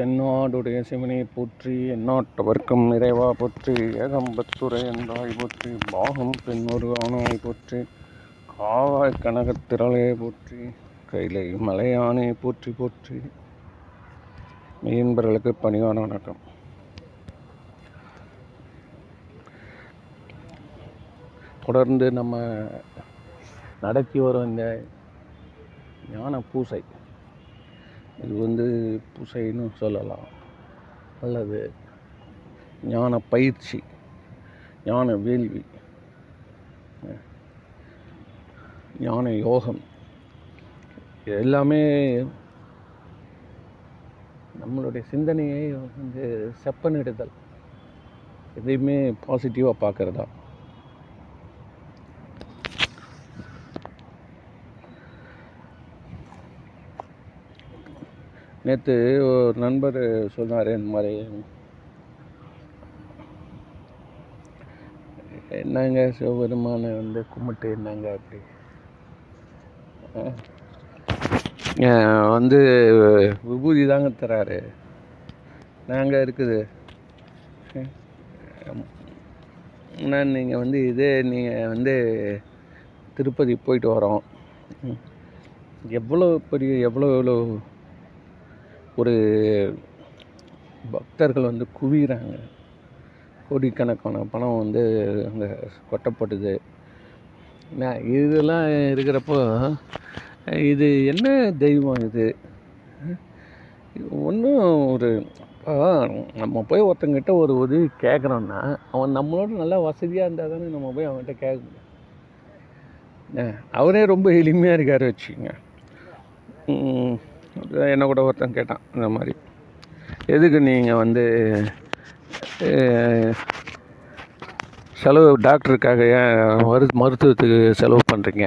தென்னாடுடைய சிவனை போற்றி எந்நாட்டவர்க்கும் இறைவா போற்றி ஏகம்பத்துரை என்றாய் போற்றி பாகம் பெண்ணொரு ஆணாய் போற்றி காவாய் கனகத்திரளே போற்றி கைலை மலையானே போற்றி போற்றி. மீன்பர்களுக்கு பணிவான வணக்கம். தொடர்ந்து நம்ம நடத்தி வரும் இந்த ஞான பூசை இது வந்து பூசைன்னு சொல்லலாம். அல்லது ஞான பயிற்சி ஞான வேள்வி ஞான யோகம். எல்லாமே நம்மளுடைய சிந்தனையை வந்து செப்பனிடுதல். எதையுமே பாசிட்டிவாக பார்க்குறதா. நேற்று ஒரு நண்பர் சொன்னார் இந்த மாதிரி என்னங்க சிவபெருமானை வந்து கும்பிட்டு என்னங்க அப்படி? வந்து விபூதி தாங்க தராரு. நாங்கள் இருக்குது. ஆனால் நீங்கள் வந்து இதே நீங்கள் வந்து திருப்பதி போயிட்டு வரோம். எவ்வளோ பெரிய எவ்வளோ எவ்வளோ ஒரு பக்தர்கள் வந்து குவிகிறாங்க கோடிக்கணக்கான பணம் வந்து அங்கே கொட்டப்படுது. நான் இதெல்லாம் இருக்கிறப்போ இது என்ன தெய்வம் இது? ஒன்றும் ஒரு நம்ம போய் ஒருத்தங்கிட்ட ஒரு உதவி கேட்குறோன்னா அவன் நம்மளோட நல்லா வசதியாக இருந்தால் தானே நம்ம போய் அவன்கிட்ட கேட்க முடியும். அவரே ரொம்ப எளிமையாக இருக்கார் வச்சுக்கோங்க. என்னை கூட ஒருத்தன் கேட்டான் இந்த மாதிரி. எதுக்கு நீங்கள் வந்து செலவு டாக்டருக்காக ஏன் மரு மருத்துவத்துக்கு செலவு பண்ணுறீங்க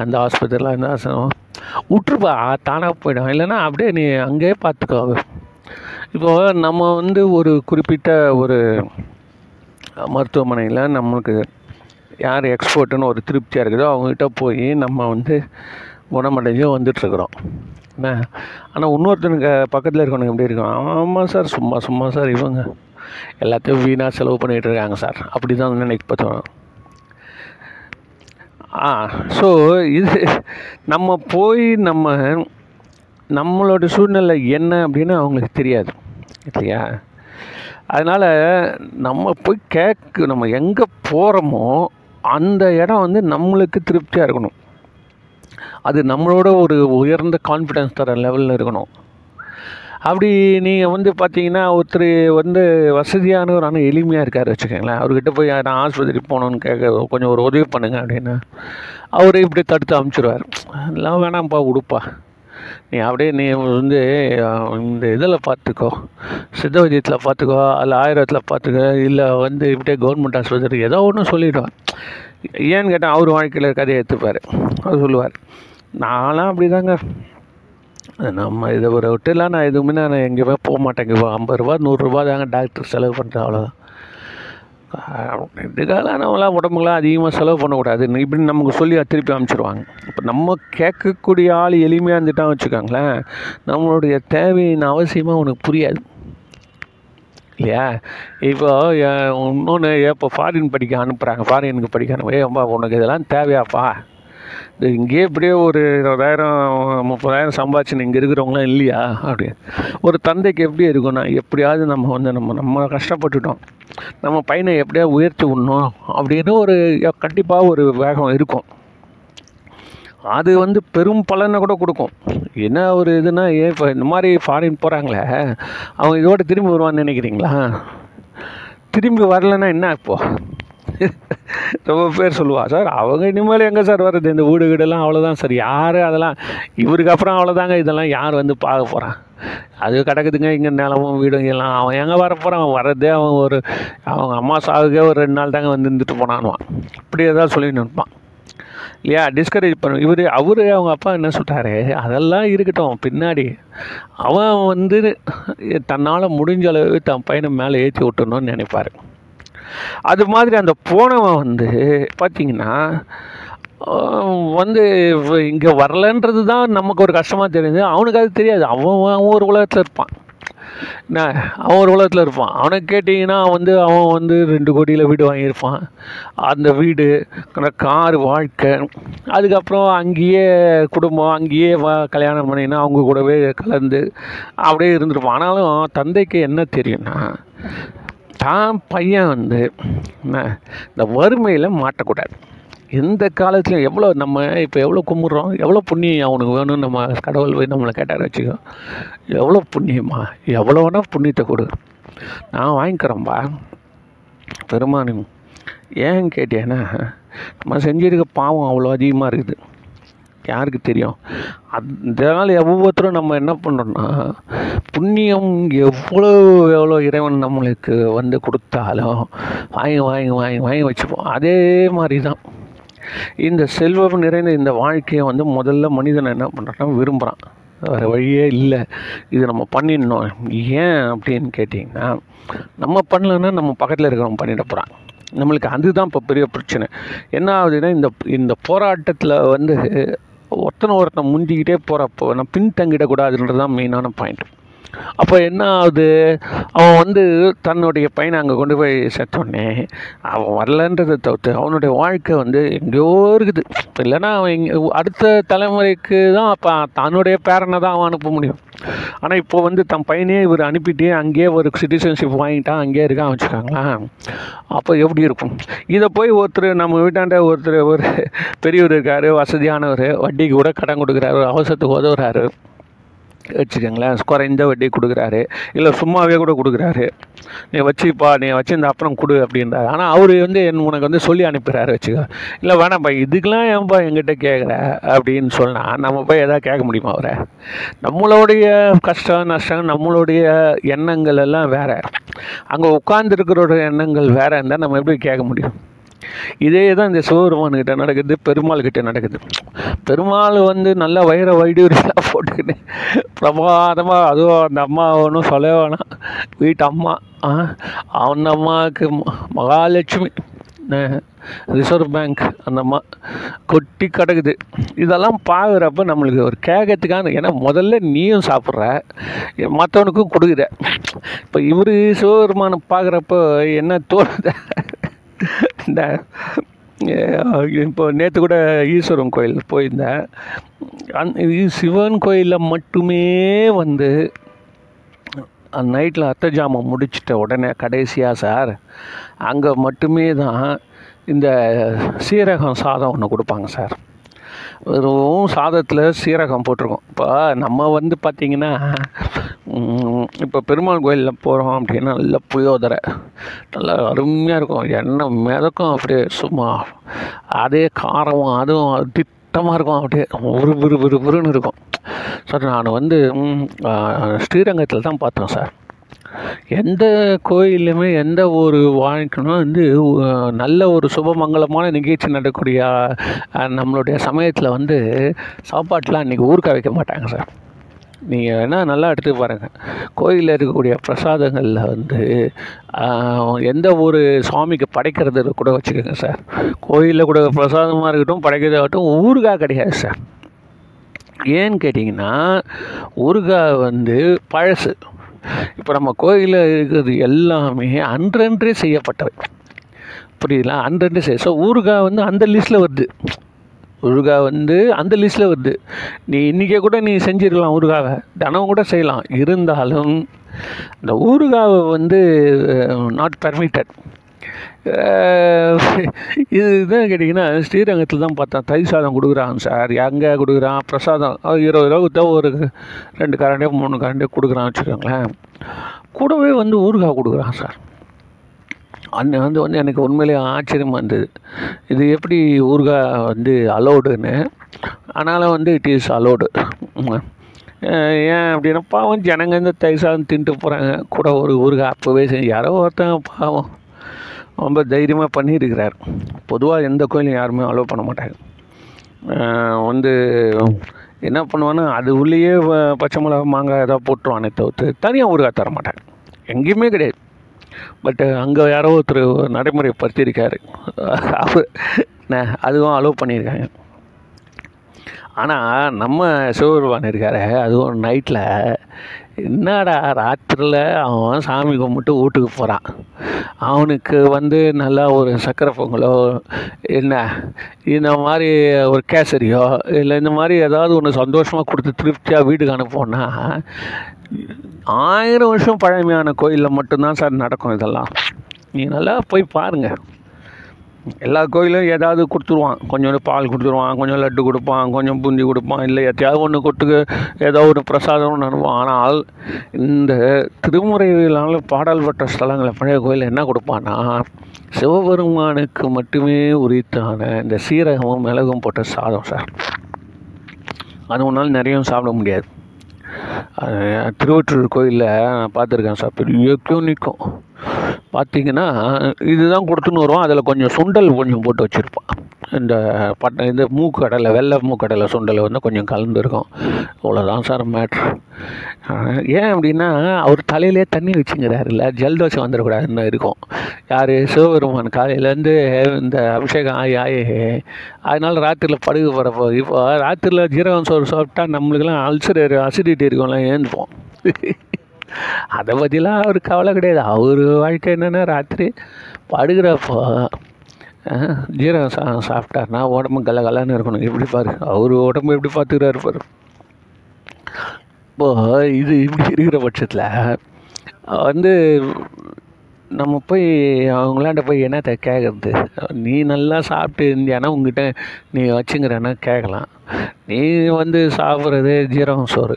அந்த ஆஸ்பத்திரியில் என்ன செலவு விட்டுருப்பா தானாக போயிடும். இல்லைன்னா அப்படியே நீ அங்கேயே பார்த்துக்கோ. இப்போ நம்ம வந்து ஒரு குறிப்பிட்ட ஒரு மருத்துவமனையில் நம்மளுக்கு யார் எக்ஸ்போர்ட்டுன்னு ஒரு திருப்தியாக இருக்குதோ அவங்ககிட்ட போய் நம்ம வந்து குணமடைஞ்சு வந்துட்டுருக்குறோம். என்ன? ஆனால் இன்னொருத்தனுக்கு பக்கத்தில் இருக்கவனுக்கு எப்படி இருக்கும்? ஆமாம் சார். சும்மா சும்மா சார். இவங்க எல்லாத்தையும் வீணாக செலவு பண்ணிகிட்டு இருக்காங்க சார். அப்படி தான் நினைக்க பார்த்தோம் ஆ ஸோ இது நம்ம போய் நம்ம நம்மளோட சூழ்நிலை என்ன அப்படின்னு அவங்களுக்கு தெரியாது. இல்லையா? அதனால் நம்ம போய் கேட்க நம்ம எங்கே போகிறோமோ அந்த இடம் வந்து நம்மளுக்கு திருப்தியாக இருக்கணும். அது நம்மளோட ஒரு உயர்ந்த கான்ஃபிடென்ஸ் தர லெவலில் இருக்கணும். அப்படி நீங்கள் வந்து பார்த்தீங்கன்னா ஒருத்தர் வந்து வசதியானவர் ஆனால் எளிமையாக இருக்கார் வச்சுக்கோங்களேன். அவர்கிட்ட போய் நான் ஆஸ்பத்திரி போகணுன்னு கேட்க கொஞ்சம் ஒரு உதவி பண்ணுங்க அப்படின்னா அவர் இப்படி தடுத்து அமுச்சிடுவார் எல்லாம் வேணாம்ப்பா உடுப்பா. நீ அப்படியே நீ வந்து இந்த இதில் பார்த்துக்கோ சித்த வைத்தியத்தில் பார்த்துக்கோ அல்ல ஆயிரத்தில் பார்த்துக்கோ இல்லை வந்து இப்படியே கவர்மெண்ட் ஆஸ்பத்திரி ஏதோ ஒன்று சொல்லிவிடுவார் ஏன்னு கேட்டால் அவர் வாழ்க்கையில் கதையை எடுத்துப்பார். அவர் சொல்லுவார் நான்லாம் அப்படி தாங்க நம்ம இதை ஒரு விட்டுலாம் நான் எதுவுமே நான் எங்கேயுமே போக மாட்டேங்க இப்போ ஐம்பது ரூபா நூறுரூபா தாங்க டாக்டர் செலவு பண்ணுறேன் அவ்வளோதான் இதுக்காகலாம் உடம்புலாம் அதிகமாக செலவு பண்ணக்கூடாது. இப்படி நமக்கு சொல்லி திருப்பி அமைச்சிருவாங்க இப்போ நம்ம கேட்கக்கூடிய ஆள் எளிமையாக இருந்துட்டான் வச்சுக்கோங்களேன். நம்மளுடைய தேவையின் அவசியமாக உனக்கு புரியாது. இல்லையா? இப்போ இன்னொன்று இப்போ ஃபாரின் படிக்க அனுப்புகிறாங்க ஃபாரினுக்கு படிக்க அனுப்ப உனக்கு இதெல்லாம் தேவையாப்பா? இது இங்கேயே இப்படியே ஒரு இருபதாயிரம் முப்பதாயிரம் சம்பாதிச்சுன்னு இங்கே இருக்கிறவங்களாம் இல்லையா? அப்படி ஒரு தந்தைக்கு எப்படி இருக்கும்னா எப்படியாவது நம்ம வந்து நம்ம நம்ம கஷ்டப்பட்டுட்டோம். நம்ம பையனை எப்படியா உயர்த்தி விடணும் அப்படின்னு ஒரு கண்டிப்பாக ஒரு வேகம் இருக்கும். அது வந்து பெரும் பலனை கூட கொடுக்கும். என்ன ஒரு இதுனா ஏன் இப்போ இந்த மாதிரி ஃபாரின் போகிறாங்களே அவங்க இதோட திரும்பி வருவான்னு நினைக்கிறீங்களா? திரும்பி வரலன்னா என்ன இப்போது ரொம்ப பேர் சொல்லுவா சார் அவங்க இனிமேல் எங்கே சார் வர்றது? இந்த வீடு வீடெல்லாம் அவ்வளோதான் சார். யார் அதெல்லாம் இவருக்கு அப்புறம் அவ்வளோதாங்க இதெல்லாம் யார் வந்து பார்க்க போகிறான் அது கிடக்குதுங்க இங்கே நிலமும் வீடும் எல்லாம். அவன் எங்கே வர போகிறான் அவன் வர்றதே அவன் ஒரு அவங்க அம்மா சாவுக்கே ஒரு ரெண்டு நாள் தாங்க வந்து இருந்துட்டு போனான்வான் இப்படி ஏதாவது சொல்லி இருப்பான். இல்லையா டிஸ்கரேஜ் பண்ண இவர் அவர் அவங்க அப்பா என்ன சொல்கிறாரு அதெல்லாம் இருக்கட்டும் பின்னாடி. அவன் வந்து தன்னால் முடிஞ்ச அளவு தன் பையனை மேலே ஏற்றி விட்டணும்னு நினைப்பார். அது மாதிரி அந்த போனவன் வந்து பார்த்தீங்கன்னா வந்து இங்கே வரலன்றது தான் நமக்கு ஒரு கஷ்டமாக தெரியுது. அவனுக்கு அது தெரியாது. அவன் அவன் ஒரு உலகத்தில் இருப்பான். என்ன அவன் ஒரு உலகத்தில் இருப்பான். அவனை கேட்டிங்கன்னா வந்து அவன் வந்து ரெண்டு கோடியில் வீடு வாங்கியிருப்பான். அந்த வீடு கார் வாழ்க்கை அதுக்கப்புறம் அங்கேயே குடும்பம் அங்கேயே வா கல்யாணம் பண்ணினா அவங்க கூடவே கலந்து அப்படியே இருந்திருப்பான். ஆனாலும் தந்தைக்கு என்ன தெரியும்னா தான் பையன் வந்து என்ன இந்த வறுமையில் மாட்டக்கூடாது. எந்த காலத்துலையும் எவ்வளோ நம்ம இப்போ எவ்வளோ கும்பிட்றோம்? எவ்வளோ புண்ணியம் அவனுக்கு வேணும்னு நம்ம கடவுள் போய் நம்மளை கேட்டார் வச்சுக்கோ. எவ்வளோ புண்ணியமா? எவ்வளோ வேணால் புண்ணியத்தை கொடு. நான் வாங்கிக்கிறேன்ப்பா பெருமானும் ஏன் கேட்டேன்னா நம்ம செஞ்சிருக்க பாவம் அவ்வளோ அதிகமாக இருக்குது. யாருக்கு தெரியும்? அதனால் ஒவ்வொருத்தரும் நம்ம என்ன பண்ணுறோம்னா புண்ணியம் எவ்வளோ எவ்வளோ இறைவன் நம்மளுக்கு வந்து கொடுத்தாலும் வாங்கி வாங்கி வாங்கி வாங்கி வச்சுப்போம். அதே மாதிரி தான் இந்த செல்வம் நிறைந்த இந்த வாழ்க்கையை வந்து முதல்ல மனிதன் என்ன பண்ணுறான் விரும்புகிறான் வேறு வழியே இல்லை. இது நம்ம பண்ணிடணும். ஏன் அப்படின்னு கேட்டிங்கன்னா நம்ம பண்ணலன்னா நம்ம பக்கத்தில் இருக்கிறவங்க பண்ணிட போகிறான் நம்மளுக்கு அதுதான் இப்போ பெரிய பிரச்சனை. என்ன ஆகுதுன்னா இந்த இந்த போராட்டத்தில் வந்து ஒருத்தனை ஒருத்தனை முந்திக்கிட்டே போகிறப்போ நான் பின்தங்கிடக்கூடாதுன்றது தான் மெயினான பாயிண்ட் அப்போ என்ன ஆகுது? அவன் வந்து தன்னுடைய பையனை அங்கே கொண்டு போய் சேர்த்தோடனே அவன் வரலன்றதை தவிர்த்து அவனுடைய வாழ்க்கை வந்து எங்கேயோ இருக்குது. இல்லைன்னா அவன் இங்கே அடுத்த தலைமுறைக்கு தான் அப்போ தன்னுடைய பேரனை தான் அவன் அனுப்ப முடியும். ஆனால் இப்போ வந்து தன் பையனே இவர் அனுப்பிட்டு அங்கேயே ஒரு சிட்டிசன்ஷிப் வாங்கிட்டான் அங்கேயே இருக்கான் வச்சுக்காங்களேன். அப்போ எப்படி இருக்கும்? இதை போய் ஒருத்தர் நம்ம வீட்டாண்ட ஒருத்தர் ஒரு பெரியவர் இருக்கார் வசதியானவர் வட்டிக்கு கூட கடன் கொடுக்குறாரு அவசரத்துக்கு உதவுறாரு. வச்சுக்கோங்களேன். குறைஞ்ச வட்டி கொடுக்குறாரு. இல்லை சும்மாவே கூட கொடுக்குறாரு. நீ வச்சுப்பா நீ வச்சு இந்த அப்புறம் கொடு அப்படின்றாரு. ஆனால் அவர் வந்து என் உனக்கு வந்து சொல்லி அனுப்புகிறாரு வச்சுக்கோ. இல்லை வேணாம்ப்பா இதுக்கெலாம் ஏன்ப்பா எங்கிட்ட கேட்குற அப்படின்னு சொன்னால் நம்ம போய் எதாவது கேட்க முடியுமா அவரை? நம்மளுடைய கஷ்டம் நஷ்டம் நம்மளுடைய எண்ணங்கள் எல்லாம் வேறு. அங்கே உட்காந்துருக்கிறோட எண்ணங்கள் வேறு இருந்தால் நம்ம எப்படி கேட்க முடியும்? இதே தான் இந்த சிவபெருமான்கிட்ட நடக்குது பெருமாள் கிட்ட நடக்குது. பெருமாள் வந்து நல்ல வயிற வைடூரியெல்லாம் போட்டுக்கிட்டு பிரமாதமாக அதுவும் அந்த அம்மா ஒன்றும் சொல்ல வேணாம். வீட்டு அம்மா அவன் அந்த அம்மாவுக்கு ம- மகாலட்சுமி ரிசர்வ் பேங்க் அந்த அம்மா கொட்டி கிடக்குது. இதெல்லாம் பார்க்குறப்ப நம்மளுக்கு ஒரு கேட்கறதுக்கான ஏன்னா முதல்ல நீயும் சாப்பிட்ற மற்றவனுக்கும் கொடுக்குற. இப்போ இவர் சிவபெருமானை பார்க்குறப்போ என்ன தோணுது? இந்த இப்போ நேற்று கூட ஈஸ்வரன் கோயில் போயிருந்தேன். அந் இது சிவன் கோயிலில் மட்டுமே வந்து அந்த நைட்டில் அத்தை ஜாமம் முடிச்சிட்ட உடனே கடைசியாக சார் அங்கே மட்டுமே தான் இந்த சீரகம் சாதம் ஒன்று கொடுப்பாங்க சார். வெறும் சாதத்தில் சீரகம் போட்டிருக்கோம். இப்போ நம்ம வந்து பார்த்திங்கன்னா இப்போ பெருமாள் கோயிலில் போகிறோம் அப்படின்னா நல்ல புளியோதரை. நல்லா அருமையாக இருக்கும். எண்ணெய் மிதக்கும் அப்படியே சும்மா அதே காரமும் அதுவும் திட்டமாக இருக்கும். அப்படியே ஒரு விறு விறு விறுன்னு இருக்கும். சார் நான் வந்து ஸ்ரீரங்கத்தில் தான் பார்த்தேன் சார். எந்த கோயிலுமே எந்த ஒரு வாழ்க்கைனும் வந்து நல்ல ஒரு சுபமங்கலமான நிகழ்ச்சி நடக்கக்கூடிய நம்மளுடைய சமயத்தில் வந்து சாப்பாட்டெலாம் அன்றைக்கி ஊறுகாய் வைக்க மாட்டாங்க சார். நீங்கள் வேணால் நல்லா எடுத்து பாருங்கள் கோயிலில் இருக்கக்கூடிய பிரசாதங்களில் வந்து எந்த ஒரு சுவாமிக்கு படைக்கிறது கூட வச்சுக்கோங்க சார். கோயிலில் கூட பிரசாதமாக இருக்கட்டும் படைக்கிறதாகட்டும் ஊறுகாய் கிடையாது சார். ஏன்னு கேட்டிங்கன்னா ஊறுகாய் வந்து பழசு. இப்போ நம்ம கோயிலில் இருக்கிறது எல்லாமே அன்றன்றே செய்யப்பட்டவை. புரியுதுங்களா? அன்றன்றே செய்ய ஸோ ஊறுகாய் வந்து அந்த லிஸ்ட்டில் வருது. ஊறுகாய் வந்து அந்த லிஸ்ட்டில் வருது. நீ இன்றைக்கே கூட நீ செஞ்சுருக்கலாம் ஊறுகாவை. தினம் கூட செய்யலாம். இருந்தாலும் இந்த ஊறுகாவை வந்து நாட் பர்மிட்டட் இதுதான் கேட்டிங்கன்னா ஸ்ரீரங்கத்தில் தான் பார்த்தேன். தயிர் சாதம் கொடுக்குறாங்க சார். எங்கே கொடுக்குறான்? பிரசாதம். அது இருபது ரூபா ஒரு ரெண்டு கரண்டியோ மூணு கரண்டியோ கொடுக்குறான் வச்சுக்கோங்களேன். கூடவே வந்து ஊறுகாய் கொடுக்குறான் சார். அன்னை வந்து வந்து எனக்கு உண்மையிலேயே ஆச்சரியமாக இருந்தது இது எப்படி ஊறுகாய் வந்து அலோடுன்னு ஆனாலும் வந்து இட் இஸ் அலோடு ஏன் அப்படின்னா பாவம் ஜனங்க இந்த தயிர் தின்ட்டு போகிறாங்க கூட ஒரு ஊறுகாய் அப்போவே செஞ்சு யாரோ ஒருத்தன் பாவம் ரொம்ப தைரியமாக பண்ணியிருக்கிறார். பொதுவாக எந்த கோயிலும் யாருமே அலோவ் பண்ண மாட்டாங்க. வந்து என்ன பண்ணுவான்னா அது உள்ளேயே பச்சை மிளகா மாங்காய் ஏதாவது போட்டுருவானே தவிர்த்து தனியாக ஊறுகாய் தர மாட்டாங்க எங்கேயுமே கிடையாது. பட்டு uh, அங்கே யாரோ ஒருத்தர் நடைமுறைப்படுத்தியிருக்காரு அவர் ந- அதுவும் அலோவ் பண்ணியிருக்காங்க. ஆனால் நம்ம சிவபெருமான் இருக்கார் அதுவும் நைட்டில் என்னடா ராத்திரியில் அவன் சாமி கும்பிட்டு வீட்டுக்கு போகிறான் அவனுக்கு வந்து நல்லா ஒரு சக்கரை பொங்கலோ என்ன இந்த மாதிரி ஒரு கேசரியோ இல்லை இந்த மாதிரி ஏதாவது ஒன்று சந்தோஷமாக கொடுத்து திருப்தியாக வீட்டுக்கு அனுப்போன்னா ஆயிரம் வருஷம் பழமையான கோயிலில் மட்டும்தான் சார் நடக்கும் இதெல்லாம். நீ நல்லா போய் பாருங்கள் எல்லா கோயிலும் ஏதாவது கொடுத்துருவான். கொஞ்சோண்டு பால் கொடுத்துருவான் கொஞ்சம் லட்டு கொடுப்பான் கொஞ்சம் பூந்தி கொடுப்பான் இல்லை எத்தையாவது ஒன்று கொட்டுக்கு ஏதோ ஒரு பிரசாதம் அனுப்புவான். ஆனால் இந்த திருமுறையிலான பாடல் பெற்ற ஸ்தலங்களை பழைய கோயில் என்ன கொடுப்பான்னா சிவபெருமானுக்கு மட்டுமே உரித்தான இந்த சீரகமும் மிளகும் போட்ட சாதம் சார். அது ஒன்றால் நிறைய சாப்பிட முடியாது. திருவற்றூர் கோயிலில் நான் பார்த்துருக்கேன் சார். பெரிய கியூ நிற்கும் பார்த்தீங்கன்னா இதுதான் கொடுத்துன்னு வருவான். அதில் கொஞ்சம் சுண்டல் கொஞ்சம் போட்டு வச்சுருப்பான். இந்த பட்ட இந்த மூக்கடலை வெள்ளை மூக்கடலை சுண்டலை வந்து கொஞ்சம் கலந்துருக்கும். இவ்வளோதான் சார் மேட்ரு ஏன் அப்படின்னா அவர் தலையிலே தண்ணி வச்சுங்கிறாருல்ல ஜல்தோஷம் வந்துடக்கூடாதுன்னு இருக்கும். யார்? சிவபெருமான் காலையிலேருந்து இந்த அபிஷேகம் ஆகி ஆகி அதனால் ராத்திரியில் படுக போகிறப்போ இப்போ ராத்திரியில் ஜீரகம் சோறு சாப்பிட்டா நம்மளுக்கெல்லாம் அல்சர் அசிடிட்டி இருக்கும்லாம் ஏந்துப்போம். அதை பற்றிலாம் அவருக்கு கவலை கிடையாது. அவர் வாழ்க்கை என்னென்னா ராத்திரி படுகிறப்போ ஜீரகம் சா சாப்பிட்டாருனா உடம்பு கல கலன்னு இருக்கணும். எப்படி பாரு. அவர் உடம்பு எப்படி பார்த்துக்கிறாரு பாரு. இப்போது இது இப்படி இருக்கிற பட்சத்தில் வந்து நம்ம போய் அவங்களாண்ட போய் என்னத்தை கேட்குறது நீ நல்லா சாப்பிட்டு இருந்தியானா உங்ககிட்ட நீ வச்சுங்கிறன்னா கேட்கலாம் நீ வந்து சாப்பிட்றது ஜீரகம் சோறு.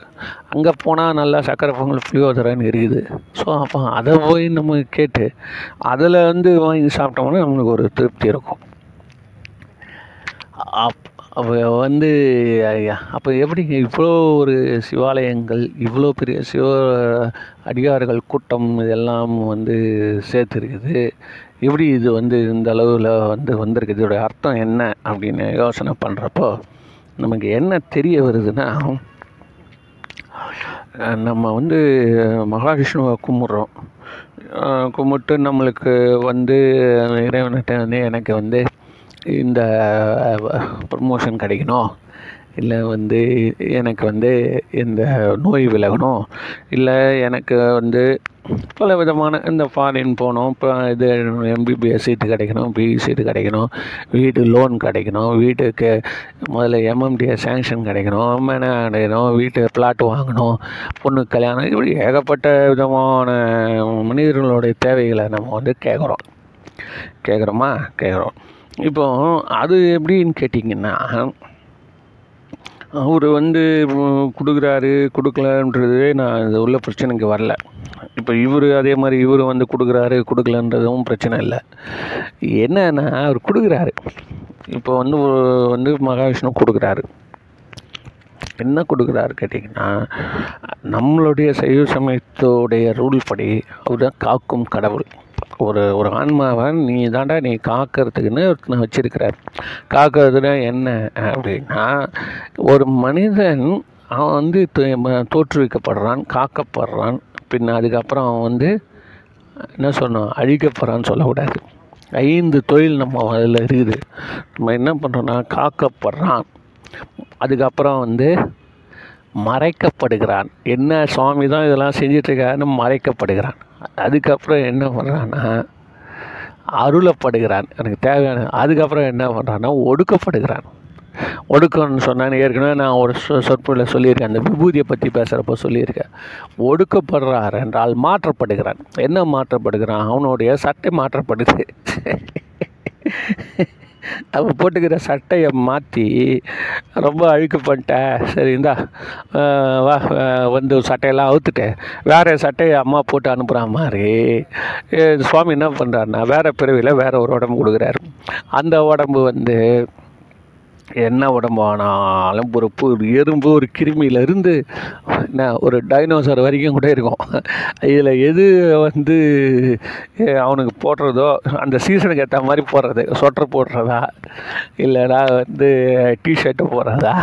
அங்கே போனால் நல்லா சக்கரை பொங்கல் புளியோதரைன்னு இருக்குது. ஸோ அப்போ அதை போய் நம்ம கேட்டு அதில் வந்து வாங்கி சாப்பிட்டோம்னா நம்மளுக்கு ஒரு திருப்தி இருக்கும். அப் அப்போ வந்து ஐயா அப்போ எப்படி இவ்வளோ ஒரு சிவாலயங்கள் இவ்வளோ பெரிய சிவ அடியார்கள் கூட்டம் இதெல்லாம் வந்து சேர்த்துருக்குது. எப்படி இது வந்து இந்த அளவில் வந்து வந்திருக்கு? இதோடைய அர்த்தம் என்ன? அப்படின்னு யோசனை பண்ணுறப்போ நமக்கு என்ன தெரிய வருதுன்னா நம்ம வந்து மகாவிஷ்ணுவை கும்பிட்றோம். கும்பிட்டு நம்மளுக்கு வந்து இறைவன்கிட்ட வந்து எனக்கு வந்து இந்த ப்ரமோஷன் கிடைக்கணும்? இல்லை வந்து எனக்கு வந்து இந்த நோய் விலகணும்? இல்லை எனக்கு வந்து பல விதமான இந்த ஃபாரின் போகணும். இப்போ இது எம்பிபிஎஸ் சீட்டு கிடைக்கணும் பிஇ சீட்டு கிடைக்கணும் வீட்டு லோன் கிடைக்கணும் வீட்டுக்கு முதல்ல எம்எம்டிஎஸ் சேங்ஷன் கிடைக்கணும் மேன கிடைக்கணும் வீட்டு பிளாட் வாங்கணும் பொண்ணு கல்யாணம் இப்படி ஏகப்பட்ட விதமான மனிதர்களுடைய தேவைகளை நம்ம வந்து கேட்குறோம். கேட்குறோமா? கேட்குறோம். இப்போ அது எப்படின்னு கேட்டிங்கன்னா அவர் வந்து கொடுக்குறாரு கொடுக்கலன்றது நான் இது உள்ள பிரச்சனைக்கு வரல. இப்போ இவர் அதே மாதிரி இவர் வந்து கொடுக்குறாரு கொடுக்கலன்றதும் பிரச்சனை இல்லை. என்னன்னா அவர் கொடுக்குறாரு. இப்போ வந்து வந்து மகாவிஷ்ணு கொடுக்குறாரு. என்ன கொடுக்குறாரு கேட்டிங்கன்னா நம்மளுடைய சைவ சமயத்தோடைய ரூல் படி அவர் தான் காக்கும் கடவுள். ஒரு ஒரு ஆன்மாவை நீ தாண்டா நீ காக்கிறதுக்குன்னு ஒருத்தனை வச்சிருக்கிறார். காக்கிறதுனா என்ன அப்படின்னா ஒரு மனிதன் அவன் வந்து தோற்றுவிக்கப்படுறான் காக்கப்படுறான் பின்ன அதுக்கப்புறம் அவன் வந்து என்ன சொன்னான்? அழிக்கப்படுறான்னு சொல்லக்கூடாது. ஐந்து தொழில் நம்ம அதில் இருக்குது. நம்ம என்ன பண்ணுறோன்னா காக்கப்படுறான். அதுக்கப்புறம் வந்து மறைக்கப்படுகிறான். என்ன சுவாமி தான் இதெல்லாம் செஞ்சிட்ருக்காருன்னு மறைக்கப்படுகிறான். அதுக்கப்புறம் என்ன பண்ணுறான்னா அருளப்படுகிறான். எனக்கு தேவையான அதுக்கப்புறம் என்ன பண்ணுறான்னா ஒடுக்கப்படுகிறான். ஒடுக்கம்னு சொன்னான்னு ஏற்கனவே நான் ஒரு சொ சொற்பொழில் சொல்லியிருக்கேன். அந்த விபூதியை பற்றி பேசுகிறப்போ சொல்லியிருக்கேன். ஒடுக்கப்படுறார் என்றால் மாற்றப்படுகிறான். என்ன மாற்றப்படுகிறான்? அவனுடைய சட்டை மாற்றப்படுது. அவன் போட்டுக்கிற சட்டையை மாற்றி ரொம்ப அழுக்கு பண்ணிட்டேன் சரி இந்தா வா வந்து சட்டையெல்லாம் அவுத்துட்டேன் வேறு சட்டையை அம்மா போட்டு அனுப்புகிற மாதிரி சுவாமி என்ன பண்ணுறாருன்னா வேறு பிறவியில் வேறு ஒரு உடம்பு கொடுக்குறாரு. அந்த உடம்பு வந்து என்ன உடம்பானாலும் ஒரு ஒரு எறும்பு ஒரு கிருமியிலேருந்து என்ன ஒரு டைனோசர் வரைக்கும் கூட இருக்கும். இதில் எது வந்து அவனுக்கு போடுறதோ அந்த சீசனுக்கு ஏற்ற மாதிரி போடுறது. சொட்டர் போடுறதா இல்லைனா வந்து டிஷர்ட்டு போடுறதா.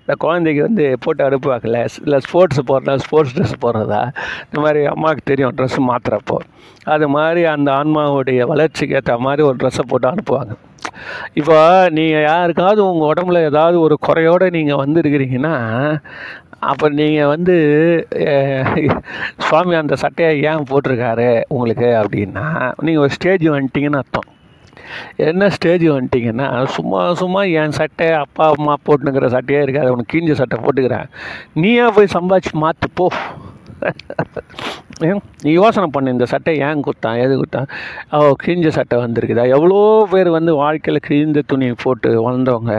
இந்த குழந்தைக்கு வந்து போட்டு அனுப்புவாங்கல்ல இல்லை ஸ்போர்ட்ஸ் போடுறதா ஸ்போர்ட்ஸ் ட்ரெஸ் போடுறதா. இந்த மாதிரி அம்மாவுக்கு தெரியும் ட்ரெஸ் மாற்றுறப்போ அது மாதிரி அந்த ஆன்மாவுடைய வளர்ச்சிக்கு ஏற்ற மாதிரி ஒரு ட்ரெஸ்ஸை போட்டு அனுப்புவாங்க. இப்போ நீங்கள் யாருக்காவது உங்கள் உடம்புல ஏதாவது ஒரு குறையோடு நீங்கள் வந்துருக்கிறீங்கன்னா அப்போ நீங்கள் வந்து சுவாமி அந்த சட்டையை ஏன் போட்டிருக்காரு உங்களுக்கு அப்படின்னா நீங்கள் ஒரு ஸ்டேஜ் வந்துட்டீங்கன்னு அர்த்தம். என்ன ஸ்டேஜ் வந்துட்டீங்கன்னா சும்மா சும்மா என் சட்டை அப்பா அம்மா போட்டுங்கிற சட்டையே இருக்காது உனக்கு கீஞ்ச சட்டை போட்டுக்கிறேன். நீயே போய் சம்பாதிச்சு மாற்று போ. நீ யோசனை பண்ணு இந்த சட்டை ஏன் கொடுத்தான் எது கொடுத்தான் ஓ கிழிஞ்ச சட்டை வந்திருக்குதா? எவ்வளோ பேர் வந்து வாழ்க்கையில் கிழிந்த துணி போட்டு வளர்ந்தவங்க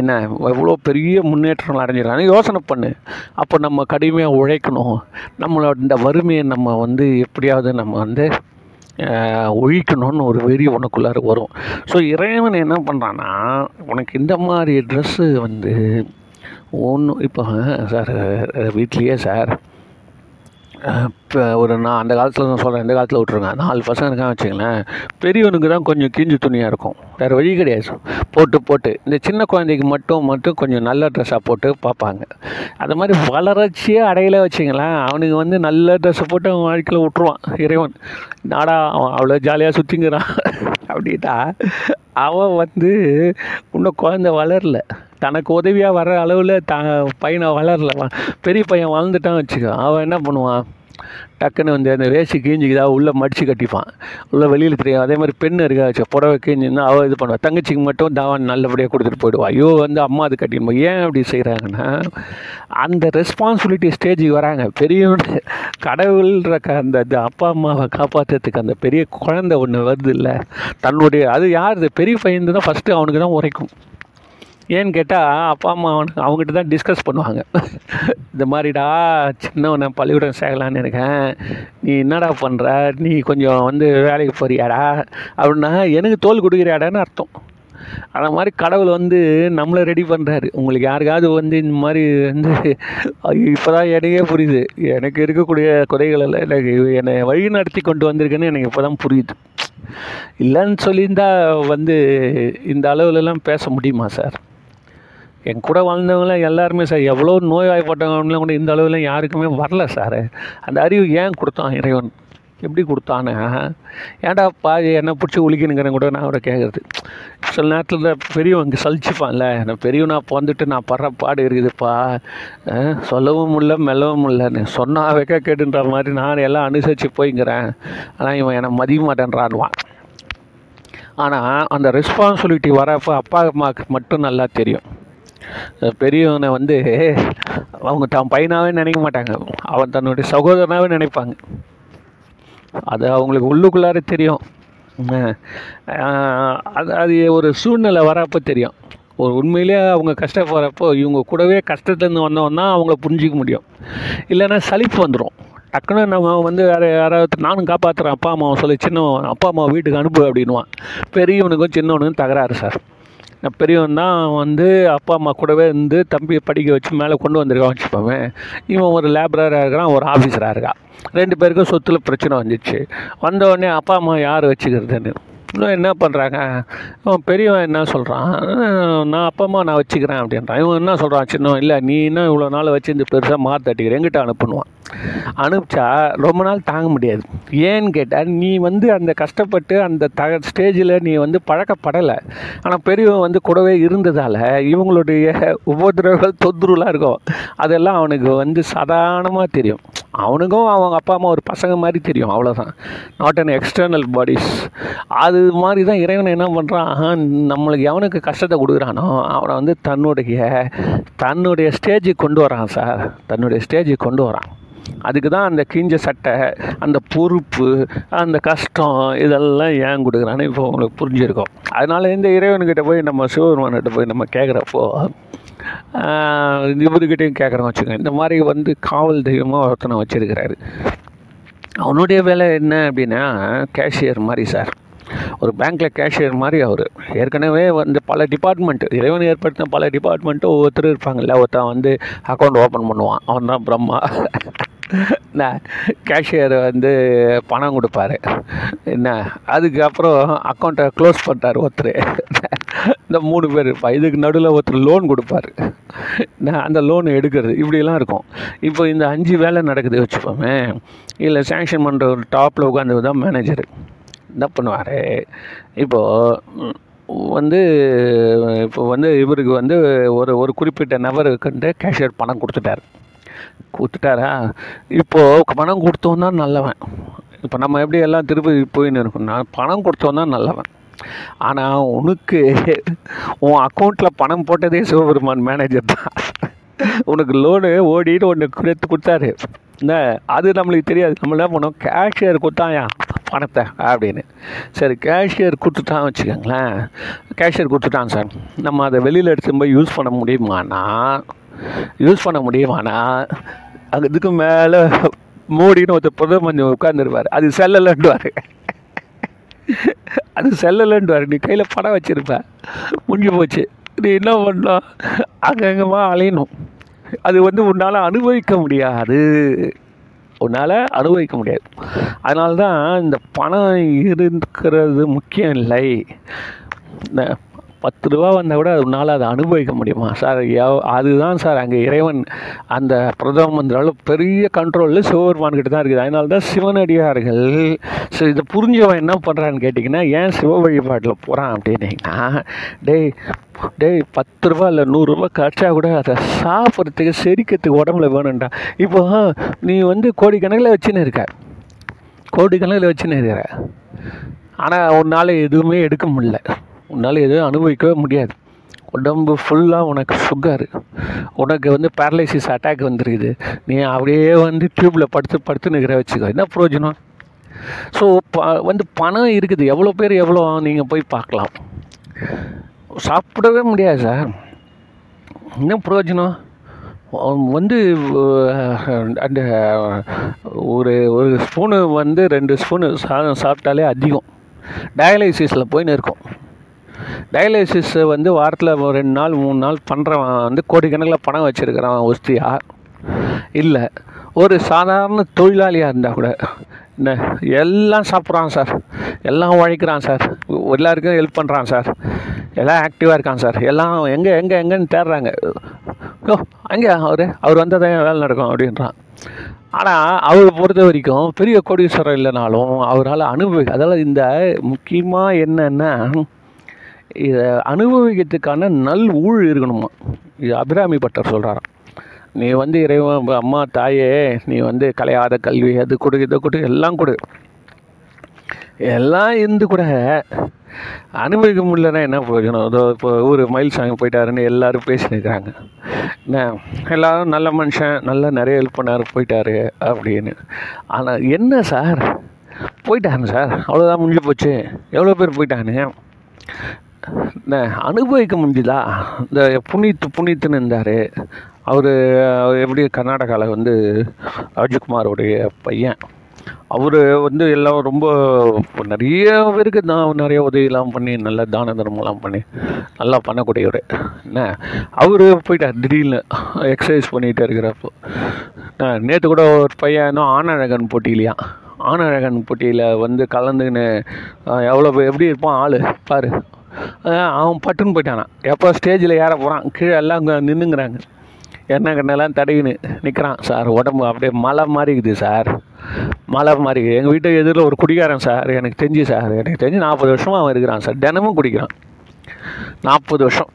என்ன எவ்வளோ பெரிய முன்னேற்றம் அடைஞ்சிருக்காங்க? யோசனை பண்ணு. அப்போ நம்ம கடுமையாக உழைக்கணும். நம்மளோட இந்த வறுமையை நம்ம வந்து எப்படியாவது நம்ம வந்து ஒழிக்கணும்னு ஒரு வெறி உனக்குள்ளார வரும். ஸோ இறைவன் என்ன பண்ணுறான்னா உனக்கு இந்த மாதிரி ட்ரெஸ்ஸு வந்து ஒன்று இப்போ சார் வீட்லேயே சார் 呃 இப்போ ஒரு நான் அந்த காலத்தில் நான் சொல்கிறேன் இந்த காலத்தில் விட்ருங்க நாலு பசங்க இருக்கான்னு வச்சுங்களேன் பெரியவனுக்கு தான் கொஞ்சம் கிஞ்சி துணியாக இருக்கும். வேறு வழி கிடையாது. போட்டு போட்டு. இந்த சின்ன குழந்தைக்கு மட்டும் மட்டும் கொஞ்சம் நல்ல ட்ரெஸ்ஸாக போட்டு பார்ப்பாங்க. அது மாதிரி வளர்ச்சியே அடையில வச்சுங்களேன் அவனுக்கு வந்து நல்ல ட்ரெஸ்ஸை போட்டு அவன் வாழ்க்கையில் விட்ருவான் இறைவன் நாடா அவன் அவ்வளோ ஜாலியாக சுற்றிங்கிறான் அப்படின்ட்டா அவன் வந்து இன்னும் குழந்தை வளரல. தனக்கு உதவியாக வர அளவில் த பையனை வளரல. பெரிய பையன் வளர்ந்துட்டான் வச்சுக்கோ. அவன் என்ன பண்ணுவான்? டக்குன்னு வந்து அந்த வேஷ்டி கீஞ்சிக்குதா உள்ளே மடித்து கட்டிப்பான். உள்ளே வெளியில் தெரியும் அதே மாதிரி பெண்ணு இருக்கா வச்சு புடவை கீஞ்சிருந்தா அவள் இது பண்ணுவாள் தங்கச்சிக்கு மட்டும் தாவன் நல்லபடியாக கொடுத்துட்டு போயிடுவா. ஐயோ வந்து அம்மா அது கட்டிடுமா? ஏன் அப்படி செய்கிறாங்கன்னா அந்த ரெஸ்பான்சிபிலிட்டி ஸ்டேஜுக்கு வராங்க. பெரியவன் கடவுள்ன்ற க- அந்த அப்பா அம்மாவை காப்பாற்றுறதுக்கு அந்த பெரிய குழந்தை ஒன்று வருது இல்லை தன்னுடைய அது யார்? இது பெரிய பையன் தான் ஃபஸ்ட்டு அவனுக்கு தான் உரைக்கும். ஏன்னு கேட்டால் அப்பா அம்மா அவனுக்கு அவங்ககிட்ட தான் டிஸ்கஸ் பண்ணுவாங்க. இந்த மாதிரிடா சின்னவனை பள்ளிக்கூடம் சேர்க்கலான்னு இருக்கேன். நீ என்னடா பண்ணுற நீ கொஞ்சம் வந்து வேலைக்கு போறியாடா? அப்படின்னா எனக்கு தோல் கொடுக்குறியாடான்னு அர்த்தம். அந்த மாதிரி கடவுள் வந்து நம்மளை ரெடி பண்ணுறாரு உங்களுக்கு யாருக்காவது வந்து இந்த மாதிரி வந்து இப்போ தான் எனக்கே புரியுது. எனக்கு இருக்கக்கூடிய குறைகள் எல்லாம் எனக்கு என்னை வழி நடத்தி கொண்டு வந்திருக்குன்னு எனக்கு இப்போ தான் புரியுது. இல்லைன்னு சொல்லியிருந்தால் வந்து இந்த அளவுலலாம் பேச முடியுமா சார்? என் கூட வாழ்ந்தவங்களாம் எல்லாருமே சார் எவ்வளோ நோய்வாய்ப்பட்டவங்களாம் கூட இந்த அளவில் யாருக்குமே வரல சார். அந்த அறிவு ஏன் கொடுத்தான் இறைவன்? எப்படி கொடுத்தானே ஏன்டா பாதி என்னை பிடிச்சி உளிக்கணுங்கிறேன் கூட நான் அவரை கேட்குறது. சில நேரத்தில் பெரியவங்க சலிச்சுப்பான்ல. நான் பெரியவனா பிறந்துட்டு நான் படுற பாடு இருக்குதுப்பா. சொல்லவும் இல்லை மெல்லவும் இல்லைன்னு சொன்னால் வைக்க கேட்டுன்ற மாதிரி நான் எல்லாம் அனுசரித்து போய்ங்கிறேன். ஆனால் இவன் என்னை மதிய மாட்டேன்றான்வான் ஆனால் அந்த ரெஸ்பான்சிபிலிட்டி வரப்போ அப்பா அம்மாவுக்கு மட்டும் நல்லா தெரியும். பெரியவனை வந்து அவங்க தான் பையனாகவே நினைக்க மாட்டாங்க. அவன் தன்னுடைய சகோதரனாகவே நினைப்பாங்க. அது அவங்களுக்கு உள்ளுக்குள்ளார தெரியும். அது அது ஒரு சூழ்நிலை வரப்போ தெரியும். ஒரு உண்மையிலேயே அவங்க கஷ்டப்படுறப்போ இவங்க கூடவே கஷ்டத்துலேருந்து வந்தோன்னா அவங்கள புரிஞ்சிக்க முடியும். இல்லைன்னா சலிப்பு வந்துடும் டக்குன்னு நம்ம வந்து வேறு யாராவது நானும் காப்பாற்றுறேன் அப்பா அம்மாவை சொல்லி சின்னவன் அப்பா அம்மா வீட்டுக்கு அனுப்பு அப்படின்வான் பெரியவனுக்கும் சின்னவனுக்கும் தகராறு சார். நான் பெரியவன் தான் வந்து அப்பா அம்மா கூடவே இருந்து தம்பியை படிக்க வச்சு மேலே கொண்டு வந்திருக்கான் வச்சுப்போமே இவன் ஒரு லேப்ரராக இருக்கிறான் ஒரு ஆஃபீஸராக இருக்கான் ரெண்டு பேருக்கும் சொத்தில் பிரச்சனை வந்துச்சு. வந்தவுடனே அப்பா அம்மா யார் வச்சுக்கிறதுன்னு. இன்னும் என்ன பண்ணுறாங்க இவன் பெரியவன் என்ன சொல்கிறான் நான் அப்பா அம்மா நான் வச்சுக்கிறேன் அப்படின்றான். இவன் என்ன சொல்கிறான் சின்னவன் இல்லை நீ இன்னும் இவ்வளோ நாள் வச்சு இந்த பெருசாக மார் எங்கிட்ட அனுப்புனுவான் அனுப்பிச்சா ரொம்ப நாள் தாங்க முடியாது. ஏன்னு கேட்டால் நீ வந்து அந்த கஷ்டப்பட்டு அந்த த ஸ்டேஜில் நீ வந்து பழக்கப்படலை. ஆனால் பெரியவன் வந்து கூடவே இருந்ததால் இவங்களுடைய உபதிரவங்கள் தொந்தரவுலாம் இருக்கும். அதெல்லாம் அவனுக்கு வந்து சாதாரணமாக தெரியும். அவனுக்கும் அவங்க அப்பா அம்மா ஒரு பசங்க மாதிரி தெரியும். அவ்வளோதான் நாட் அன் எக்ஸ்டர்னல் பாடிஸ் அது மாதிரி தான் இறைவன் என்ன பண்ணுறான் நம்மளுக்கு எவனுக்கு கஷ்டத்தை கொடுக்குறானோ அவனை வந்து தன்னுடைய தன்னுடைய ஸ்டேஜுக்கு கொண்டு வரான் சார். தன்னுடைய ஸ்டேஜுக்கு கொண்டு வரான். அதுக்கு தான் அந்த கிஞ்ச சட்டை அந்த பொறுப்பு அந்த கஷ்டம் இதெல்லாம் ஏன் கொடுக்குறான்னு இப்போ உங்களுக்கு புரிஞ்சிருக்கும். அதனால இந்த இறைவன்கிட்ட போய் நம்ம சிவபெருமான்கிட்ட போய் நம்ம கேட்குறப்போ இவர்கிட்டையும் கேட்குறோம் வச்சுக்கோங்க. இந்த மாதிரி வந்து காவல் தெய்வமாக ஒருத்தனை வச்சுருக்கிறாரு. அவனுடைய வேலை என்ன அப்படின்னா கேஷியர் மாதிரி சார். ஒரு பேங்க்கில் கேஷியர் மாதிரி அவர். ஏற்கனவே வந்து பல டிபார்ட்மெண்ட்டு இறைவன் ஏற்படுத்தின பல டிபார்ட்மெண்ட்டும் ஒவ்வொருத்தரும் இருப்பாங்கல்ல ஒருத்தன் வந்து அக்கௌண்ட் ஓப்பன் பண்ணுவான். அவன் தான் பிரம்மா. கேஷியர் வந்து பணம் கொடுப்பாரு. என்ன? அதுக்கப்புறம் அக்கௌண்ட்டை க்ளோஸ் பண்ணிட்டார் ஒருத்தர். இந்த மூணு பேர் இருப்பா இதுக்கு நடுவில் ஒருத்தர் லோன் கொடுப்பாரு. நான் அந்த லோன் எடுக்கிறது. இப்படிலாம் இருக்கும். இப்போ இந்த அஞ்சு வேலை நடக்குது வச்சுப்போமே இல்லை சேங்ஷன் பண்ணுற ஒரு டாப்பில் உட்காந்து தான் மேனேஜர் என்ன பண்ணுவார்? இப்போது வந்து இப்போ வந்து இவருக்கு வந்து ஒரு ஒரு குறிப்பிட்ட நபருக்கு கேஷியர் பணம் கொடுத்துட்டார். கொடுத்துட்டாரா? இப்போது பணம் கொடுத்தோன்னா தான் நல்லவன். இப்போ நம்ம எப்படி எல்லாம் திருப்பதி போயின்னு இருக்கோம்னா பணம் கொடுத்தவன் தான் நல்லவன். ஆனால் உனக்கு உன் அக்கௌண்ட்டில் பணம் போட்டதே சிவபெருமான் மேனேஜர் தான். உனக்கு லோனு ஓடிட்டு ஒன்று கொடுத்து கொடுத்தாரு. என்ன அது நம்மளுக்கு தெரியாது. நம்ம என்ன பண்ணோம் கேஷியர் கொடுத்தாயா? பணத்தை அப்படின்னு. சரி கேஷியர் கொடுத்துட்டான் வச்சுக்கோங்களேன். கேஷியர் கொடுத்துட்டான் சார். நம்ம அதை வெளியில் எடுத்து போய் யூஸ் பண்ண முடியுமானா யூஸ் பண்ண முடியுமானா? அங்கே இதுக்கு மேலே மோடின்னு ஒருத்தர் பிரதம மஞ்சள் உட்காந்துருவார் அது செல்லலன்னுவார். அது செல்லலன்னுவார். நீ கையில் படம் வச்சுருப்ப. முடிஞ்சு போச்சு. நீ என்ன பண்ணலாம் அங்கங்கமாக அலையணும். அது வந்து உன்னால் அனுபவிக்க முடியாது. உன்னால் அனுபவிக்க முடியாது. அதனால்தான் இந்த பணம் இருக்கிறது முக்கியம் இல்லை. இந்த பத்து ரூபா வந்தால் கூட உன்னால் அதை அனுபவிக்க முடியுமா? சார் எவ் அதுதான் சார் அங்கே இறைவன் அந்த பிரதம மந்திரால பெரிய கண்ட்ரோலில் சிவபெருமான்கிட்ட தான் இருக்குது. அதனால தான் சிவனடியார்கள் ஸோ இதை புரிஞ்சவன் என்ன பண்ணுறான்னு கேட்டிங்கன்னா ஏன் சிவ வழிபாட்டில் போகிறான் அப்படின்னீங்கன்னா டேய் டேய் பத்து ரூபா இல்லை நூறுரூவா கிடச்சா கூட அதை சாப்பிட்றதுக்கு செரிக்கிறதுக்கு உடம்புல வேணும்டா. இப்போ நீ வந்து கோடிக்கணக்கில் வச்சுன்னு இருக்க. கோடிக்கணக்கில் வச்சுன்னு இருக்கிற. ஆனால் ஒரு நாள் எதுவுமே எடுக்க முடியல. உன்னால் எதுவும் அனுபவிக்கவே முடியாது. உடம்பு ஃபுல்லாக உனக்கு சுகர் உனக்கு வந்து பேரலைசிஸ் அட்டாக் வந்துருக்குது. நீ அப்படியே வந்து டியூப்பில் படுத்து படுத்து நிற்கிற வச்சுக்கோ. என்ன பிரயோஜனம் ஸோ ப வந்து பணம் இருக்குது. எவ்வளோ பேர் எவ்வளோ நீங்கள் போய் பார்க்கலாம். சாப்பிடவே முடியாது சார் என்ன பிரயோஜனம் வந்து அந்த ஒரு ஒரு ஸ்பூனு வந்து ரெண்டு ஸ்பூனு சாதம் சாப்பிட்டாலே அதிகம். டயாலிசிஸில் போயின்னு இருக்கும். டயாலிசிஸ் வந்து வாரத்தில் ஒரு ரெண்டு நாள் மூணு நாள் பண்ணுறவன் வந்து கோடிக்கணக்கில் பணம் வச்சுருக்கிறான் ஒஸ்தியா இல்லை. ஒரு சாதாரண தொழிலாளியாக இருந்தால் கூட என்ன எல்லாம் சாப்பிட்றான் சார். எல்லாம் உழைக்கிறான் சார். எல்லாருக்கும் ஹெல்ப் பண்ணுறான் சார். எல்லாம் ஆக்டிவாக இருக்கான் சார். எல்லாம் எங்கே எங்கே எங்கேன்னு தேடுறாங்க. ஓ அங்கே அவர் அவர் வந்தால் தான் வேலை நடக்கும் அப்படின்றான். ஆனால் அவரை பொறுத்த வரைக்கும் பெரிய கோடீஸ்வரர் இல்லைனாலும் அவரால் அனுபவி அதாவது இந்த முக்கியமாக என்னென்னா இதை அனுபவிக்கிறதுக்கான நல் ஊழ் இருக்கணுமா? இது அபிராமி பட்டர் சொல்கிறாராம் நீ வந்து இறைவன் அம்மா தாயே நீ வந்து கலையாத கல்வி அது கொடு இதை கொடு எல்லாம் கொடு. எல்லாம் இருந்து கூட அனுபவிக்க முடியலன்னா என்ன பிரயோஜனம்? அதோ இப்போ ஊர் மயில் சாமி போயிட்டாருன்னு எல்லாரும் பேசினுக்கிறாங்க என்ன? எல்லாரும் நல்ல மனுஷன் நல்லா நிறைய ஹெல்ப் பண்ணார் போயிட்டாரு அப்படின்னு. ஆனால் என்ன சார்? போயிட்டாங்க சார். அவ்வளோதான் முடிஞ்சு போச்சு. எவ்வளோ பேர் போயிட்டாங்க? என்ன அனுபவிக்க முடிஞ்சுதா? இந்த புனித்து புனித்துன்னு இருந்தார். அவர் எப்படி கர்நாடகாவில் வந்து ராஜ்குமாரோடைய பையன். அவர் வந்து எல்லாம் ரொம்ப நிறைய பேருக்கு தான் நிறைய உதவியெல்லாம் பண்ணி நல்ல தான தர்மம்லாம் பண்ணி நல்லா பண்ணக்கூடியவர். என்ன? அவர் போயிட்டார் திடீர்னு எக்ஸசைஸ் பண்ணிகிட்டே இருக்கிறப்போ. நேற்று கூட ஒரு பையன் ஆனழகன் ஆணழகன் போட்டியிலையா? ஆனழகன் போட்டியில் வந்து கலந்துக்கின்னு எவ்வளோ எப்படி இருப்பான் ஆள்? பாரு. அவன் பட்டுன்னு போயிட்டானா. எப்போ ஸ்டேஜில் ஏற போகிறான் கீழே எல்லாம் அங்கே நின்றுங்கிறாங்க என்ன கண்ணெல்லாம் தடவின்னு நிற்கிறான் சார் உடம்பு அப்படியே மலை மாதிரி இருக்குது சார். மலை மாதிரி இருக்குது. எங்கள் வீட்டு எதிரில் ஒரு குடிகாரன் சார். எனக்கு தெரிஞ்சு சார். எனக்கு தெரிஞ்சு நாற்பது வருஷமாக அவன் இருக்கிறான் சார். தினமும் குடிக்கிறான். நாற்பது வருஷம்.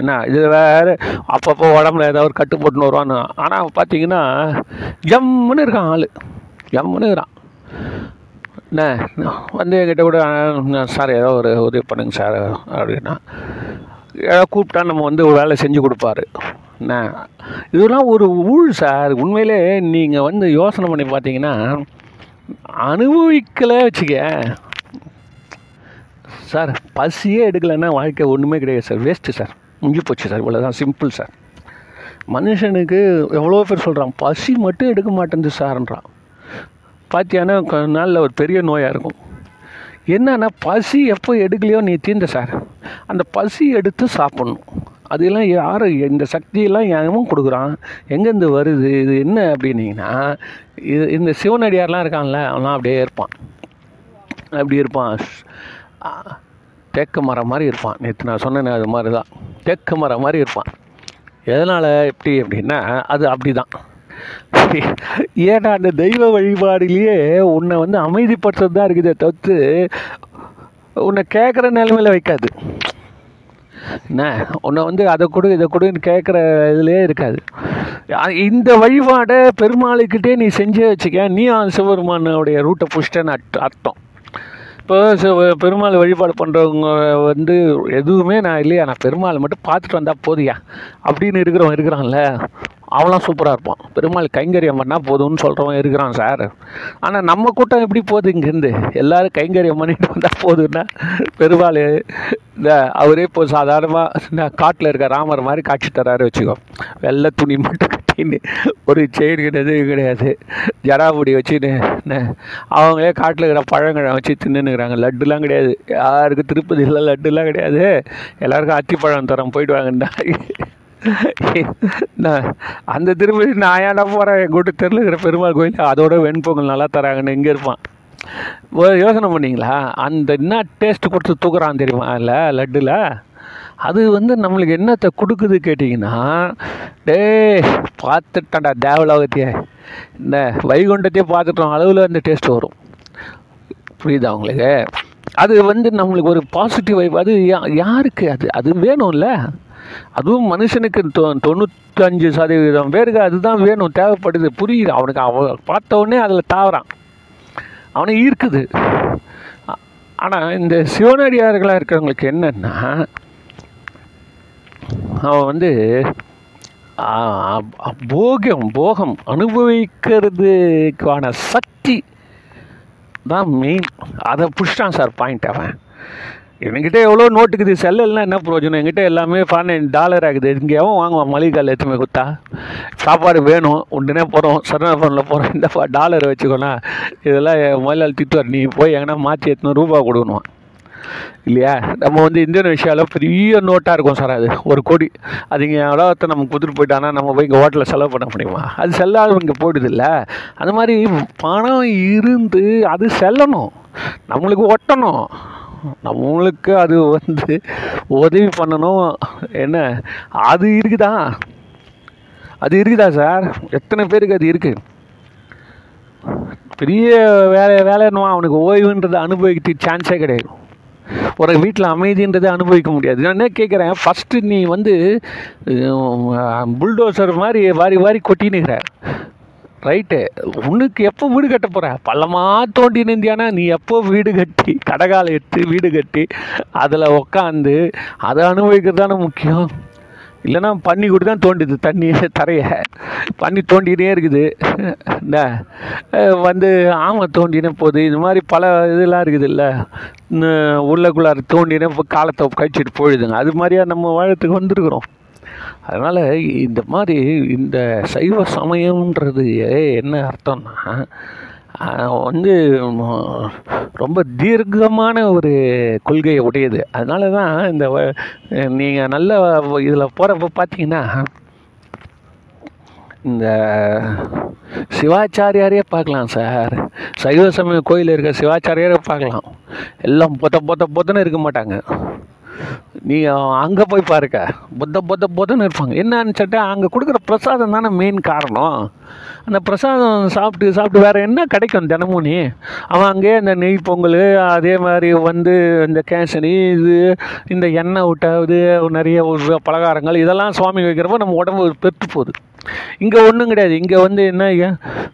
என்ன இது வேறு அப்பப்போ உடம்புல ஏதாவது ஒரு கட்டு போட்டுன்னு வருவான்னு. ஆனால் பார்த்தீங்கன்னா ஜம்முன்னு இருக்கான் ஆள். ஜம்முன்னு இருக்கிறான். என்ன வந்து என்கிட்ட கூட சார் ஏதோ ஒரு உதவி பண்ணுங்க சார் அப்படின்னா. ஏதாவது கூப்பிட்டா நம்ம வந்து ஒரு வேலை செஞ்சு கொடுப்பாரு. என்ன இதெல்லாம் ஒரு ஊழ் சார். உண்மையிலே நீங்கள் வந்து யோசனை பண்ணி பார்த்தீங்கன்னா அனுபவிக்கலை வச்சுக்க. சார் பசியே எடுக்கலைன்னா வாழ்க்கை ஒன்றுமே கிடையாது சார். Waste sir. முடிஞ்சு போச்சு சார். இவ்வளோதான் சிம்பிள் சார். மனுஷனுக்கு எவ்வளோ பேர் சொல்கிறான் பசி மட்டும் எடுக்க மாட்டேங்குது சார்ன்றான். பார்த்தியானா கொஞ்ச நாளில் ஒரு பெரிய நோயாக இருக்கும். என்னன்னா பசி எப்போ எடுக்கலையோ நீ தீர்ந்த சார். அந்த பசி எடுத்து சாப்பிட்ணும். அதெல்லாம் யார் இந்த சக்தியெல்லாம் எவன் கொடுக்குறான். எங்கேருந்து வருது இது என்ன அப்படின்னீங்கன்னா இது இந்த சிவனடியார்லாம் இருக்கான்ல அவன்லாம் அப்படியே இருப்பான். அப்படி இருப்பான். தேக்கு மரம் மாதிரி இருப்பான். நேற்று நான் சொன்னேனே அது மாதிரி தான் தேக்கு மரம் மாதிரி இருப்பான். எதனால் எப்படி அப்படின்னா அது அப்படி தான் ஏன்னா அந்த தெய்வ வழிபாடுலேயே உன்னை வந்து அமைதிப்படுத்துறது தான் இருக்குதே தவிர்த்து உன்னை கேட்குற நிலைமையில வைக்காது. என்ன? உன்னை வந்து அதை கொடு இதை கொடுன்னு கேட்குற இதுலேயே இருக்காது. இந்த வழிபாடை பெருமாளுக்கிட்டே நீ செஞ்சே வச்சுக்க. நீ சிவபெருமானுடைய ரூட்டை புஷ்டன்னு அர்த்தம். இப்போ சிவ- பெருமாள் வழிபாடு பண்ணுறவங்க வந்து எதுவுமே நான் இல்லையா? நான் பெருமாளை மட்டும் பார்த்துட்டு வந்தால் போதியா? அப்படின்னு இருக்கிறவன் இருக்கிறான்ல. அவன்லாம் சூப்பராக இருப்பான். பெருமாள் கைங்கரியம் பண்ணால் போதும்னு சொல்கிறவன் இருக்கிறான் சார். ஆனால் நம்ம கூட்டம் எப்படி போகுது இங்கேருந்து? எல்லாரும் கைங்கரியம் பண்ணிட்டு வந்தால் போதுன்னா பெருமாள் இந்த அவரே இப்போ சாதாரணமாக காட்டில் இருக்க ராமர் மாதிரி காட்சி தராரு வச்சுக்கோ. வெள்ளை துணி மட்டும் கட்டின்னு ஒரு செயின் கிடையாது. கிடையாது ஜடாபுடி வச்சுன்னு என்ன, அவங்களே காட்டில் இருக்கிற பழங்கிழம் வச்சு தின்னுனுக்குறாங்க லட்டுலாம் கிடையாது. யாருக்கு திருப்பதியில் லட்டுலாம் கிடையாது. எல்லாருக்கும் அத்திப்பழம் தரம் போயிட்டு வாங்கண்டா அந்த திருப்பதி நான் ஏன்டா போகிறேன் கூட்டு வீட்டு தெருவில் இருக்கிற பெருமாள் கோயில் அதோட வெண்பொங்கல் நல்லா தராங்கன்னு இங்கே இருப்பான். ஒரு யோசனை பண்ணீங்களா? அந்த என்ன டேஸ்ட்டு கொடுத்து தூக்குறான் தெரியுமா? இல்லை லட்டில்? அது வந்து நம்மளுக்கு என்னத்தை கொடுக்குது கேட்டிங்கன்னா டேய் பார்த்துட்டான்டா தேவலோகத்தையே. இந்த வைகுண்டத்தையே பார்த்துட்டோம் அளவில் அந்த டேஸ்ட் வரும். புரியுதா உங்களுக்கு? அது வந்து நம்மளுக்கு ஒரு பாசிட்டிவ் வைப் அது யா- யாருக்கு? அது அது வேணும்ல? அதுவும் மனுஷனுக்கு தொ தொண்ணூத்தஞ்சு சதவீதம் பேருக்கு அதுதான் வேணும் தேவைப்படுது. புரியுது. அவனுக்கு அவன் பார்த்தவொடனே அதில் தாவறான். அவனை ஈர்க்குது. ஆனால் இந்த சிவனடியார்களாக இருக்கிறவங்களுக்கு என்னென்னா அவன் வந்து போகம் போகம் அனுபவிக்கிறதுக்கான சக்தி தான் மெயின் அதை புஷ்டான் சார் பாயிண்ட் அவன். என்கிட்ட எவ்வளோ நோட்டுக்குது செல்லல்னா என்ன பிரயோஜனம்? என்கிட்ட எல்லாமே பன்னெண்டு டாலர் ஆகுது. இங்கே எவன் வாங்குவான் மளிகை கடையில் எடுத்துமே கொடுத்தா? சாப்பாடு வேணும். உடனே போகிறோம் சரணா ஃபோனில் போகிறோம் இந்த டாலர் வச்சுக்கோண்ணா இதெல்லாம் என் முதலாளி திட்டுவார். நீ போய் எங்கன்னா மாற்றி எத்தனை ரூபா கொடுக்கணும்? இல்லையா? நம்ம வந்து இந்தோனேஷியாவில் பெரிய நோட்டாக இருக்கும் சார் அது. ஒரு கோடி. அது இங்கே உலகத்தை நம்ம கொடுத்துட்டு போயிட்டானா நம்ம போய் இங்கே ஹோட்டலில் செலவு பண்ண முடியுமா? அது செல்லாத இங்கே போயிடுது இல்லை அந்த மாதிரி பணம் இருந்து அது செல்லணும். நம்மளுக்கு ஒட்டணும். நம்மளுக்கு அது வந்து உதவி பண்ணணும். என்ன? அது இருக்குதா? அது இருக்குதா சார்? எத்தனை பேருக்கு அது இருக்குது பெரிய வேலை வேலைன்னுவான். அவனுக்கு ஓய்வுன்றதை அனுபவிக்கிட்டு சான்ஸே கிடையாது. ஒரு வீட்டில் அமைதின்றதை அனுபவிக்க முடியாது. நான் என்ன கேட்குறேன் ஃபஸ்ட்டு நீ வந்து புல்டோசர் மாதிரி வாரி வாரி கொட்டினுக்கிற ரைட்டு. உனக்கு எப்போ வீடு கட்ட போகிற பள்ளமாக தோண்டி நிந்தியானா நீ எப்போ வீடு கட்டி கடகால் எடுத்து வீடு கட்டி அதில் உக்காந்து அதை அனுபவிக்கிறது தானே முக்கியம். இல்லைன்னா பண்ணி கூட தான் தோண்டிது தண்ணி தரையை. பண்ணி தோண்டினே இருக்குது. என்ன வந்து ஆமை தோண்டினே போகுது இது மாதிரி பல இதெல்லாம் இருக்குது இல்லை உள்ளக்குள்ளார தோண்டினே இப்போ காலத்தை கழிச்சிட்டு போயிடுதுங்க. அது மாதிரியா நம்ம வாழத்துக்கு வந்திருக்கிறோம். அதனால் இந்த மாதிரி இந்த சைவ சமயம்ன்றது என்ன அர்த்தம்னா வந்து ரொம்ப தீர்க்கமான ஒரு கொள்கையை உடையது. அதனால தான் இந்த நீங்கள் நல்ல இதில் போகிறப்ப பார்த்தீங்கன்னா இந்த சிவாச்சாரியாரே பார்க்கலாம் சார். சைவ சமய கோயில் இருக்க சிவாச்சாரியாரே பார்க்கலாம் எல்லாம் பொத்த பொத்த பொத்தன்னு இருக்க மாட்டாங்க. நீ அங்கே போய் பாருக்க. பொத்த பொத்த பொத்தன்னு இருப்பாங்க. என்னன்னு சொல்லிட்டு அங்கே கொடுக்குற பிரசாதம் தானே மெயின் காரணம். அந்த பிரசாதம் சாப்பிட்டு சாப்பிட்டு வேறு என்ன கிடைக்கும் தினமும் நீ? அவன் அங்கேயே இந்த நெய் பொங்கல் அதே மாதிரி வந்து இந்த கேசரி இது இந்த எண்ணெய் விட்டாவது நிறைய ஒரு பலகாரங்கள் இதெல்லாம் சுவாமி வைக்கிறப்போ நம்ம உடம்பு பெற்று போகுது. இங்கே ஒன்றும் கிடையாது. இங்கே வந்து என்ன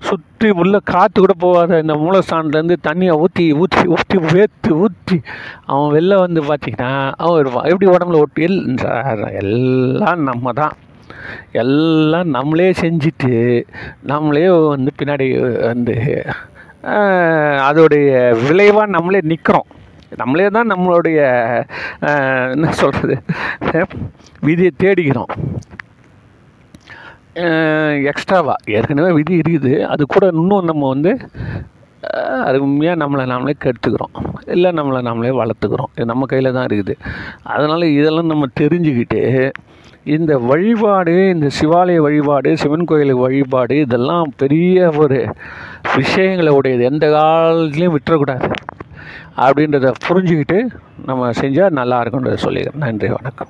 சுற்றி உள்ள காற்று கூட போகாத இந்த மூலஸ்தானத்துலேருந்து தண்ணியை ஊற்றி ஊற்றி ஊற்றி வேத்து ஊற்றி அவன் வெளில வந்து பார்த்திங்கன்னா அவன் இருப்பான் எப்படி உடம்புல ஒட்டி? எல்லாம் நம்ம தான். எல்லாம் நம்மளே செஞ்சுட்டு நம்மளே வந்து பின்னாடி வந்து அதோடைய விளைவாக நம்மளே நிற்கிறோம் நம்மளே தான் நம்மளுடைய என்ன சொல்கிறது விதியை தேடிக்கிறோம் எக்ஸ்ட்ராவாக ஏற்கனவே விதி இருக்குது. அது கூட இன்னும் நம்ம வந்து அருமையாக நம்மளை நாமளே கெடுத்துக்கிறோம். இல்லை நம்மளை நாமளே வளர்த்துக்கிறோம். இது நம்ம கையில் தான் இருக்குது. அதனால் இதெல்லாம் நம்ம தெரிஞ்சுக்கிட்டு இந்த வழிபாடு இந்த சிவாலய வழிபாடு சிவன் கோயில் வழிபாடு இதெல்லாம் பெரிய ஒரு விஷயங்களை உடையது. எந்த காலத்துலேயும் விட்டுறக்கூடாது. அப்படின்றத புரிஞ்சுக்கிட்டு நம்ம செஞ்சால் நல்லா இருக்குன்றத சொல்லிக்கிறேன். நன்றி வணக்கம்.